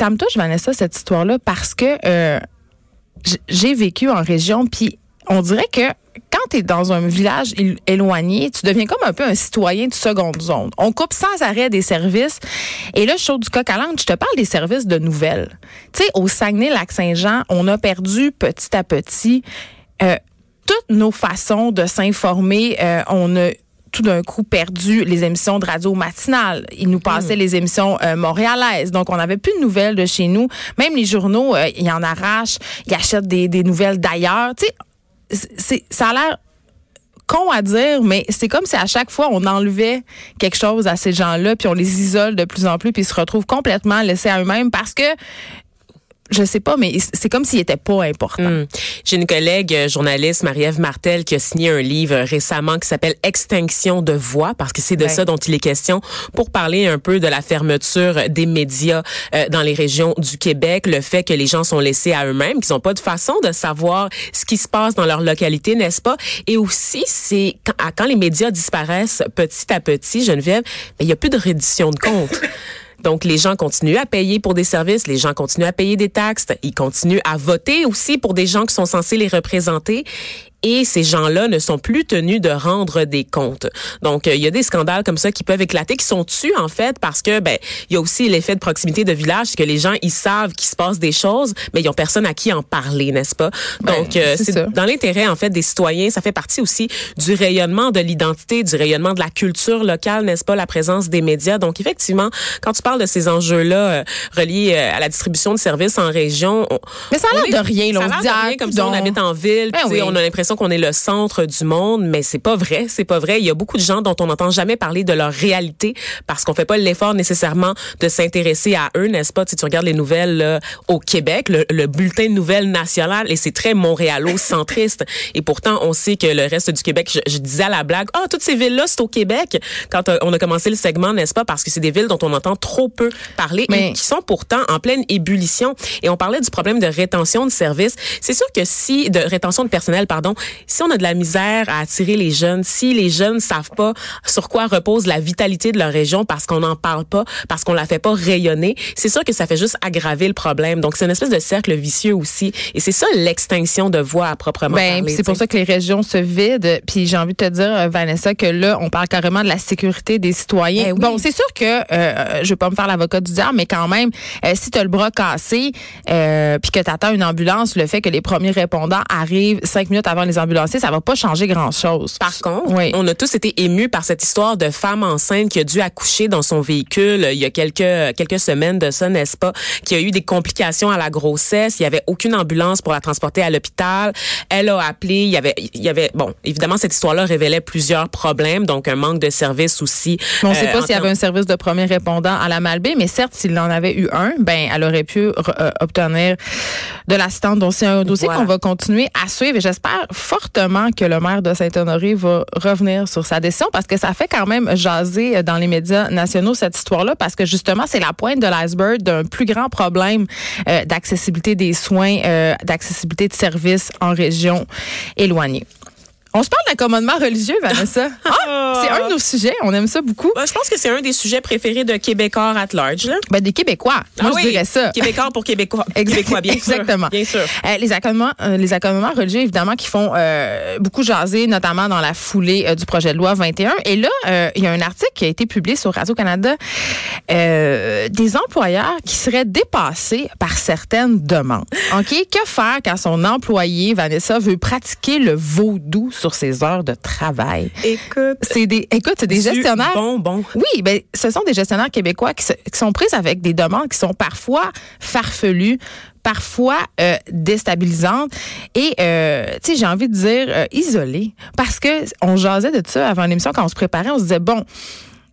ça me touche, Vanessa, cette histoire-là, parce que euh, j'ai vécu en région, puis on dirait que quand tu es dans un village éloigné, tu deviens comme un peu un citoyen de seconde zone. On coupe sans arrêt des services. Et là, je du coq à je te parle des services de nouvelles. Tu sais, au Saguenay-Lac-Saint-Jean, on a perdu petit à petit euh, toutes nos façons de s'informer. Euh, on a tout d'un coup perdu les émissions de radio matinales. Ils nous passaient hmm. les émissions euh, montréalaises. Donc, on n'avait plus de nouvelles de chez nous. Même les journaux, euh, ils en arrachent, ils achètent des, des nouvelles d'ailleurs. Tu sais, ça a l'air con à dire, mais c'est comme si à chaque fois on enlevait quelque chose à ces gens-là, puis on les isole de plus en plus, puis ils se retrouvent complètement laissés à eux-mêmes parce que je sais pas, mais c'est comme s'il était pas important. Hmm. J'ai une collègue euh, journaliste, Marie-Ève Martel, qui a signé un livre récemment qui s'appelle Extinction de voix, parce que c'est de ça dont il est question, pour parler un peu de la fermeture des médias euh, dans les régions du Québec, le fait que les gens sont laissés à eux-mêmes, qu'ils n'ont pas de façon de savoir ce qui se passe dans leur localité, n'est-ce pas? Et aussi, c'est quand, quand, les médias disparaissent petit à petit, Geneviève, ben, il n'y a plus de reddition de comptes. Donc, les gens continuent à payer pour des services, les gens continuent à payer des taxes, ils continuent à voter aussi pour des gens qui sont censés les représenter et ces gens-là ne sont plus tenus de rendre des comptes. Donc, euh, il y a des scandales comme ça qui peuvent éclater, qui sont tués en fait parce que ben il y a aussi l'effet de proximité de village, que les gens ils savent qu'il se passe des choses, mais ils ont personne à qui en parler, n'est-ce pas? Donc, euh, c'est dans l'intérêt en fait des citoyens. Ça fait partie aussi du rayonnement de l'identité, du rayonnement de la culture locale, n'est-ce pas? La présence des médias. Donc, effectivement, quand tu parles de ces enjeux-là euh, reliés à la distribution de services en région, mais ça a l'air de rien. Ça a l'air de rien comme on habite en ville, ben on a l'impression qu'on est le centre du monde, mais c'est pas vrai. C'est pas vrai. Il y a beaucoup de gens dont on n'entend jamais parler de leur réalité parce qu'on fait pas l'effort nécessairement de s'intéresser à eux, n'est-ce pas? Si tu regardes les nouvelles au Québec, le, bulletin de nouvelles national, et c'est très montréalo-centriste. et pourtant, on sait que le reste du Québec, je, disais à la blague, ah, toutes ces villes-là, c'est au Québec. Quand euh, on a commencé le segment, n'est-ce pas? Parce que c'est des villes dont on entend trop peu parler mais... et qui sont pourtant en pleine ébullition. Et on parlait du problème de rétention de services. C'est sûr que si, de rétention de personnel, pardon, si on a de la misère à attirer les jeunes, si les jeunes ne savent pas sur quoi repose la vitalité de leur région parce qu'on n'en parle pas, parce qu'on la fait pas rayonner, c'est sûr que ça fait juste aggraver le problème. Donc c'est une espèce de cercle vicieux aussi. Et c'est ça l'extinction de voix à proprement ben, C'est pour ça que les régions se vident. Puis j'ai envie de te dire, euh, Vanessa, que là, on parle carrément de la sécurité des citoyens. Eh bon, c'est sûr que euh, euh, je vais pas me faire l'avocat du diable, mais quand même, si tu as le bras cassé, puis que tu attends une ambulance, le fait que les premiers répondants arrivent cinq minutes avant les ambulanciers, ça va pas changer grand-chose. Par contre, on a tous été émus par cette histoire de femme enceinte qui a dû accoucher dans son véhicule il y a quelques quelques semaines de ça, n'est-ce pas, qui a eu des complications à la grossesse, il y avait aucune ambulance pour la transporter à l'hôpital. Elle a appelé, il y avait il y avait bon, évidemment cette histoire-là révélait plusieurs problèmes, donc un manque de service aussi. on ne sait euh, pas s'il y avait un service de premier répondant à la Malbaie, mais certes s'il en avait eu un, ben elle aurait pu euh, obtenir de l'assistance. Donc c'est un dossier qu'on va continuer à suivre et j'espère fortement que le maire de Saint-Honoré va revenir sur sa décision parce que ça fait quand même jaser dans les médias nationaux cette histoire-là parce que justement, c'est la pointe de l'iceberg d'un plus grand problème euh, d'accessibilité des soins, euh, d'accessibilité de services en région éloignée. On se parle d'accommodement religieux, Vanessa. Ah, c'est un de nos sujets. On aime ça beaucoup. Ben, je pense que c'est un des sujets préférés de Québécois at large. Là. Ben, des Québécois. Moi, ah je dirais ça. Québécois pour Québécois. Québécois, bien Exactement. Bien sûr. Euh, les, accommodements, euh, les accommodements religieux, évidemment, qui font euh, beaucoup jaser, notamment dans la foulée du projet de loi 21. Et là, il y a un article qui a été publié sur Radio-Canada des employeurs qui seraient dépassés par certaines demandes. OK? Que faire quand son employé, Vanessa, veut pratiquer le vaudou sur ses heures de travail. Écoute, c'est des, écoute, c'est des gestionnaires. Bon, bon. Oui, ben, ce sont des gestionnaires québécois qui, sont prises avec des demandes qui sont parfois farfelues, parfois euh, déstabilisantes et euh, tu sais j'ai envie de dire euh, isolées parce que on jasait de ça avant l'émission quand on se préparait on se disait bon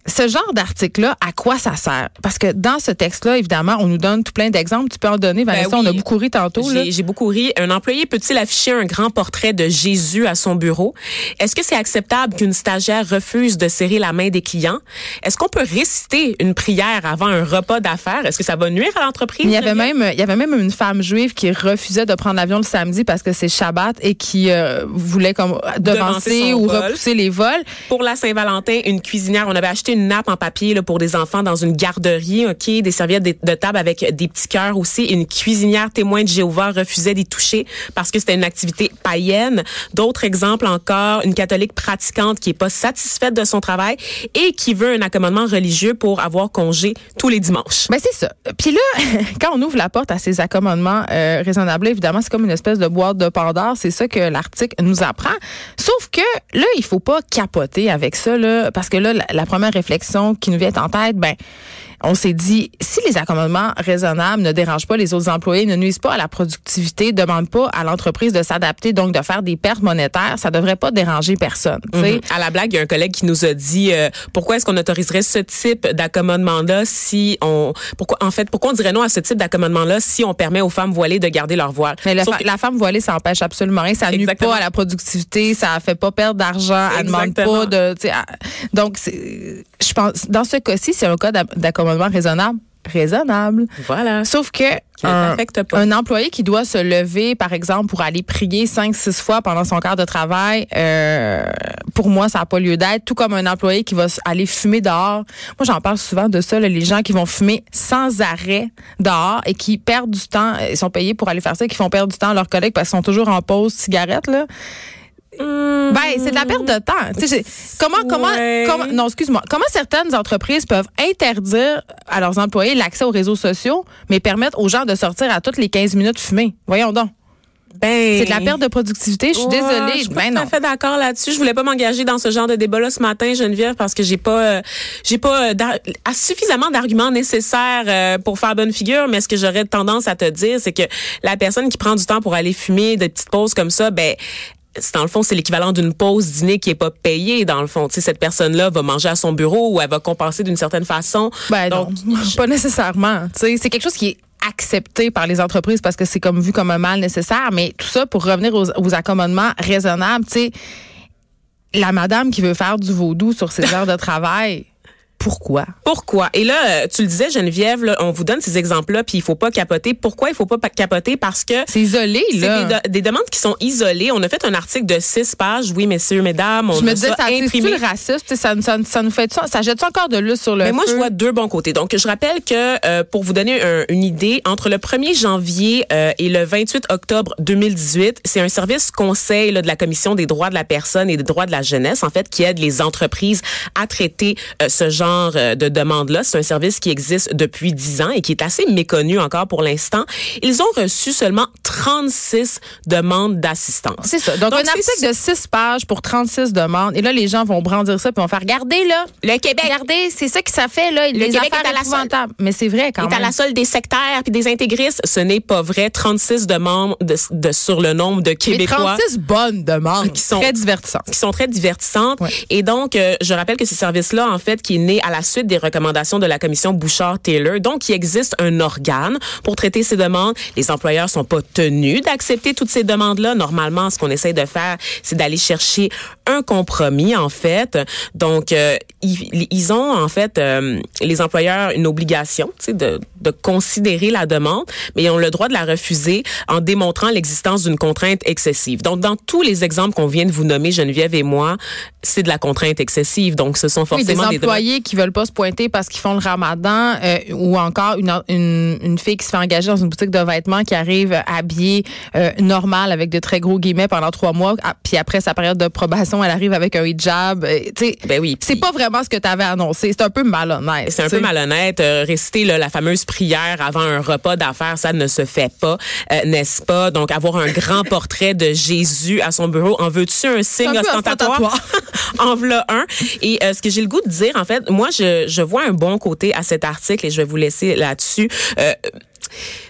ce genre d'article-là, à quoi ça sert? Parce que dans ce texte-là, évidemment, on nous donne tout plein d'exemples. Tu peux en donner, ben Vanessa, on a beaucoup ri tantôt. J'ai beaucoup ri. Un employé peut-il afficher un grand portrait de Jésus à son bureau? Est-ce que c'est acceptable qu'une stagiaire refuse de serrer la main des clients? Est-ce qu'on peut réciter une prière avant un repas d'affaires? Est-ce que ça va nuire à l'entreprise? Il y avait même, il y avait même une femme juive qui refusait de prendre l'avion le samedi parce que c'est Shabbat et qui euh, voulait comme devancer, ou repousser les vols. Pour la Saint-Valentin, une cuisinière, on avait acheté de nappes en papier là, pour des enfants dans une garderie, ok, des serviettes de, table avec des petits cœurs aussi. Une cuisinière témoin de Jéhovah refusait d'y toucher parce que c'était une activité païenne. D'autres exemples encore, une catholique pratiquante qui est pas satisfaite de son travail et qui veut un accommodement religieux pour avoir congé tous les dimanches. Ben c'est ça. Puis là, quand on ouvre la porte à ces accommodements euh, raisonnables, évidemment, c'est comme une espèce de boîte de Pandore. C'est ça que l'article nous apprend. Sauf que là, il faut pas capoter avec ça, là, parce que là, la, première réflexion qui nous vient en tête, ben, on s'est dit, si les accommodements raisonnables ne dérangent pas les autres employés, ne nuisent pas à la productivité, demandent pas à l'entreprise de s'adapter, donc de faire des pertes monétaires, ça devrait pas déranger personne. Mhm. À la blague, il y a un collègue qui nous a dit, euh, pourquoi est-ce qu'on autoriserait ce type d'accommodement-là si on, pourquoi, en fait, pourquoi on dirait non à ce type d'accommodement-là si on permet aux femmes voilées de garder leur voile? Mais la femme voilée, ça empêche absolument rien. Ça nuit pas à la productivité, ça fait pas perdre d'argent, elle demande pas de, donc, je pense, dans ce cas-ci, c'est un cas d'accommodement raisonnable raisonnable. Voilà. Sauf que un, employé qui doit se lever, par exemple, pour aller prier cinq, six fois pendant son quart de travail, euh, pour moi, ça n'a pas lieu d'être. Tout comme un employé qui va aller fumer dehors. Moi, j'en parle souvent de ça, les gens qui vont fumer sans arrêt dehors et qui perdent du temps. Ils sont payés pour aller faire ça, qui font perdre du temps à leurs collègues parce qu'ils sont toujours en pause cigarette. Là. Ben, c'est de la perte de temps. comment, comment, comment, non, excuse-moi. Comment certaines entreprises peuvent interdire à leurs employés l'accès aux réseaux sociaux, mais permettre aux gens de sortir à toutes les 15 minutes fumer? Voyons donc. Ben, c'est de la perte de productivité. Je suis désolée. Je suis ben tout à fait d'accord là-dessus. Je voulais pas m'engager dans ce genre de débat-là ce matin, Geneviève, parce que j'ai pas, euh, j'ai pas euh, suffisamment d'arguments nécessaires euh, pour faire bonne figure. Mais ce que j'aurais tendance à te dire, c'est que la personne qui prend du temps pour aller fumer des petites pauses comme ça, ben, dans le fond, c'est l'équivalent d'une pause dîner qui est pas payée. Dans le fond, tu sais, cette personne-là va manger à son bureau ou elle va compenser d'une certaine façon. Ben Donc, non, pas nécessairement. Tu sais, c'est quelque chose qui est accepté par les entreprises parce que c'est comme vu comme un mal nécessaire. Mais tout ça pour revenir aux, aux accommodements raisonnables. Tu sais, la madame qui veut faire du vaudou sur ses heures de travail pourquoi? Pourquoi? Et là, euh, tu le disais, Geneviève, là, on vous donne ces exemples-là, puis il faut pas capoter. Pourquoi il faut pas capoter? Parce que... C'est isolé, là. Des, des, demandes qui sont isolées. On a fait un article de six pages, oui, messieurs, mesdames. On je me disais, ça, imprimé. le racisme, ça, ça, ça, nous fait ça, ça jette encore de l'eau sur le Mais moi, je vois deux bons côtés. Donc, je rappelle que, euh, pour vous donner une idée, entre le 1er janvier euh, et le 28 octobre 2018, c'est un service conseil là, de la Commission des droits de la personne et des droits de la jeunesse, en fait, qui aide les entreprises à traiter ce genre euh, de demande-là. C'est un service qui existe depuis 10 ans et qui est assez méconnu encore pour l'instant. Ils ont reçu seulement 36 demandes d'assistance. C'est ça. Donc, un article de 6 pages pour 36 demandes. Et là, les gens vont brandir ça puis vont faire regarder là. Le Québec. Regardez, c'est ça que ça fait là. Le les Québec est à la solde. Mais c'est vrai quand même. Est à la solde des sectaires puis des intégristes. Ce n'est pas vrai. 36 demandes de, sur le nombre de Québécois. Mais 36 bonnes demandes qui sont très divertissantes. Qui sont très divertissantes. Et donc, euh, je rappelle que ce service-là, en fait, qui est né à la suite des recommandations de la commission Bouchard-Taylor. Donc, il existe un organe pour traiter ces demandes. Les employeurs sont pas tenus d'accepter toutes ces demandes-là. Normalement, ce qu'on essaie de faire, c'est d'aller chercher un compromis, en fait. Donc, euh, ils, ont, en fait, euh, les employeurs une obligation, de, de considérer la demande, mais ils ont le droit de la refuser en démontrant l'existence d'une contrainte excessive. Donc, dans tous les exemples qu'on vient de vous nommer, Geneviève et moi, c'est de la contrainte excessive. Donc, ce sont forcément des employés qui veulent pas se pointer parce qu'ils font le ramadan euh, ou encore une, une, une, fille qui se fait engager dans une boutique de vêtements qui arrive habillée euh, normal avec de très gros guillemets pendant trois mois ah, puis après sa période de probation elle arrive avec un hijab euh, tu sais ben oui c'est pas vraiment ce que tu avais annoncé. C'est un peu malhonnête c'est un peu malhonnête réciter là, la fameuse prière avant un repas d'affaires ça ne se fait pas n'est-ce pas? Donc avoir un grand portrait de Jésus à son bureau en veux-tu un signe ostentatoire en voilà un et ce que j'ai le goût de dire en fait moi je je, vois un bon côté à cet article et je vais vous laisser là-dessus. Euh,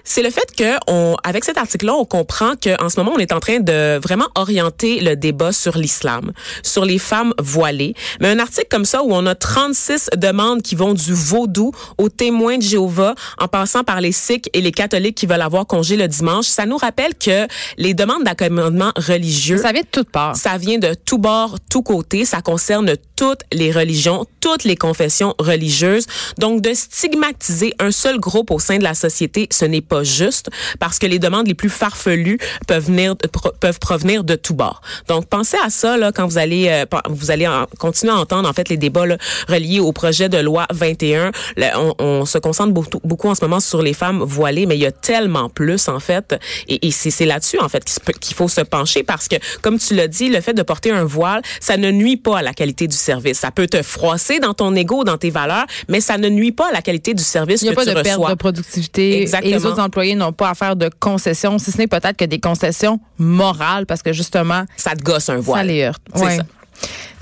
c'est le fait que on, avec cet article-là, on comprend qu'en ce moment, on est en train de vraiment orienter le débat sur l'islam, sur les femmes voilées. Mais un article comme ça où on a 36 demandes qui vont du vaudou aux témoins de Jéhovah, en passant par les sikhs et les catholiques qui veulent avoir congé le dimanche, ça nous rappelle que les demandes d'accommodement religieux, ça vient de toutes parts. Ça vient de tout bord, tout côté. Ça concerne toutes les religions, toutes les confessions religieuses. Donc, de stigmatiser un seul groupe au sein de la société, ce n'est pas pas juste parce que les demandes les plus farfelues peuvent venir peuvent provenir de tous bords. Donc pensez à ça là quand vous allez euh, vous allez continuer à entendre en fait les débats là, reliés au projet de loi 21. on, on, se concentre beaucoup, beaucoup en ce moment sur les femmes voilées, mais il y a tellement plus en fait et, et c'est là-dessus en fait qu'il faut se pencher parce que comme tu l'as dit, le fait de porter un voile, ça ne nuit pas à la qualité du service. Ça peut te froisser dans ton ego, dans tes valeurs, mais ça ne nuit pas à la qualité du service. Il n'y a pas de perte de productivité. Exactement. Et les autres employés n'ont pas à faire de concessions, si ce n'est peut-être que des concessions morales, parce que justement... Ça te gosse un voile. Ça les heurte. Ouais.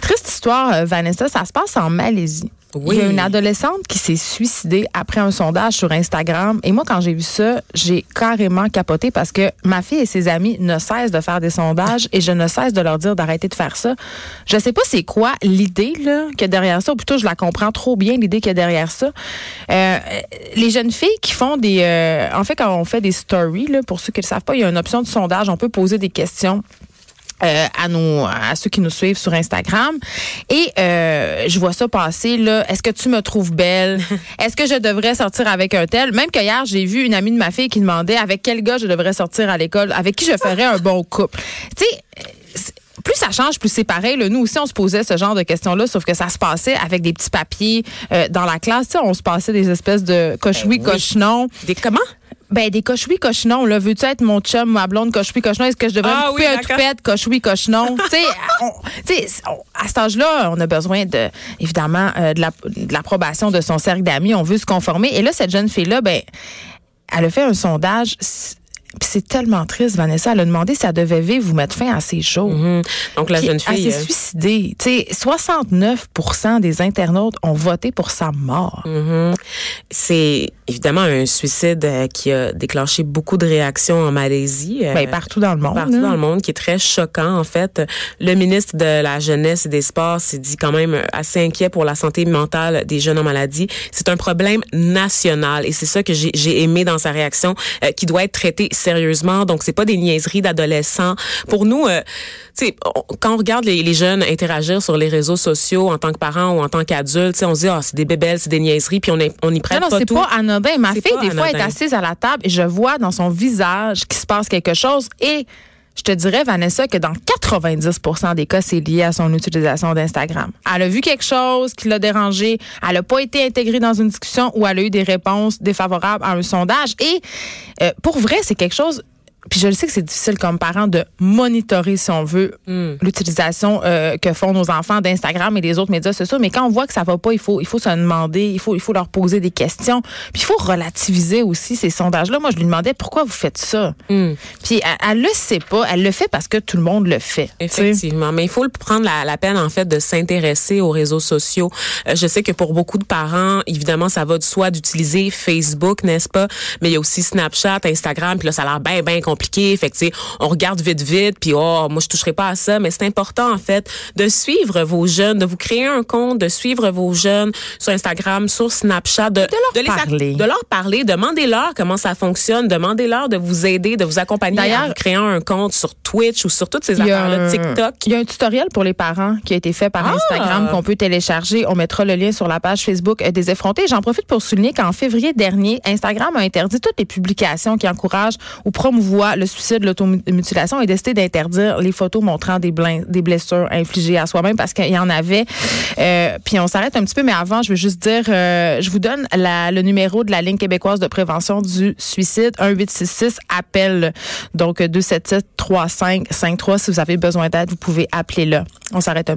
Triste histoire, euh, Vanessa, ça se passe en Malaisie. Il y a une adolescente qui s'est suicidée après un sondage sur Instagram. Et moi, quand j'ai vu ça, j'ai carrément capoté parce que ma fille et ses amis ne cessent de faire des sondages et je ne cesse de leur dire d'arrêter de faire ça. Je sais pas c'est quoi l'idée là a derrière ça, ou plutôt je la comprends trop bien l'idée a derrière ça. Euh, les jeunes filles qui font des, euh, en fait, quand on fait des stories là, pour ceux qui ne le savent pas, il y a une option de sondage. On peut poser des questions euh, à nos à ceux qui nous suivent sur Instagram et euh, je vois ça passer là est-ce que tu me trouves belle? Est-ce que je devrais sortir avec un tel? Même que hier j'ai vu une amie de ma fille qui demandait avec quel gars je devrais sortir à l'école avec qui je ferais un bon couple tu sais plus ça change, plus c'est pareil. Là. Nous aussi, on se posait ce genre de questions-là, sauf que ça se passait avec des petits papiers euh, dans la classe. Tu sais, on se passait des espèces de coche-oui, Ben oui. coche-non. Des comment? Ben, des coche-oui, coche-non. Là, veux-tu être mon chum, ma blonde, coche-oui, coche-non? Est-ce que je devrais Ah me couper oui, un toupette, coche-oui, coche-non? tu sais, tu à cet âge-là, on a besoin de, évidemment, euh, de la- de l'approbation de son cercle d'amis. On veut se conformer. Et là, cette jeune fille-là, ben, elle a fait un sondage. c'est tellement triste, Vanessa. Elle a demandé si elle devait vivre ou mettre fin à ses jours. Mhm. Donc la Puis jeune fille. Elle s'est euh, suicidée. Tu sais, 69% des internautes ont voté pour sa mort. Mhm. C'est évidemment un suicide euh, qui a déclenché beaucoup de réactions en Malaisie. euh, Ben, partout dans le monde. partout dans le monde, qui est très choquant en fait. Le ministre de la Jeunesse et des Sports s'est dit quand même assez inquiet pour la santé mentale des jeunes en maladie. C'est un problème national et c'est ça que j'ai j'ai aimé dans sa réaction, euh, qui doit être traité sérieusement. Donc c'est pas des niaiseries d'adolescents. Pour nous, euh, tu sais, quand on regarde les, les jeunes interagir sur les réseaux sociaux en tant que parents ou en tant qu'adultes, tu sais, on se dit ah c'est des bébelles, c'est des niaiseries, puis on est, on y prête Non, non, pas tout. pas anodin. Ma fille, des fois, est assise à la table et je vois dans son visage qu'il se passe quelque chose et je te dirais, Vanessa, que dans 90% des cas, c'est lié à son utilisation d'Instagram. Elle a vu quelque chose qui l'a dérangé, elle n'a pas été intégrée dans une discussion ou elle a eu des réponses défavorables à un sondage. Et euh, pour vrai, c'est quelque chose puis je le sais que c'est difficile comme parent de monitorer, si on veut, Hmm. l'utilisation euh, que font nos enfants d'Instagram et des autres médias sociaux. Mais quand on voit que ça va pas, il faut, il faut se demander, il faut, il faut leur poser des questions. Puis il faut relativiser aussi ces sondages-là. Moi, je lui demandais pourquoi vous faites ça? Hmm. Puis elle, elle le sait pas. Elle le fait parce que tout le monde le fait. Effectivement, mais il faut prendre la, la peine en fait de s'intéresser aux réseaux sociaux. Euh, je sais que pour beaucoup de parents, évidemment, ça va de soi d'utiliser Facebook, n'est-ce pas? Mais il y a aussi Snapchat, Instagram, puis là ça a l'air bien bien compliqué. Fait que tu sais, on regarde vite vite, puis oh, moi je toucherai pas à ça, mais c'est important en fait de suivre vos jeunes, de vous créer un compte, de suivre vos jeunes sur Instagram, sur Snapchat, de, leur parler. de leur parler, demandez-leur comment ça fonctionne, demandez-leur de vous aider, de vous accompagner D'ailleurs, en créant un compte sur Twitch ou sur toutes ces affaires-là, TikTok. il y a un tutoriel pour les parents qui a été fait par Ah! Instagram qu'on peut télécharger. On mettra le lien sur la page Facebook euh, des effrontés. J'en profite pour souligner qu'en février dernier, Instagram a interdit toutes les publications qui encouragent ou promouvoient le suicide, l'automutilation et décidé d'interdire les photos montrant des, blessures infligées à soi-même parce qu'il y en avait. Euh, puis on s'arrête un petit peu, mais avant, je veux juste dire, euh, je vous donne le numéro de la ligne québécoise de prévention du suicide, 1866 appel. Donc 277 3553 si vous avez besoin d'aide, vous pouvez appeler là. On s'arrête un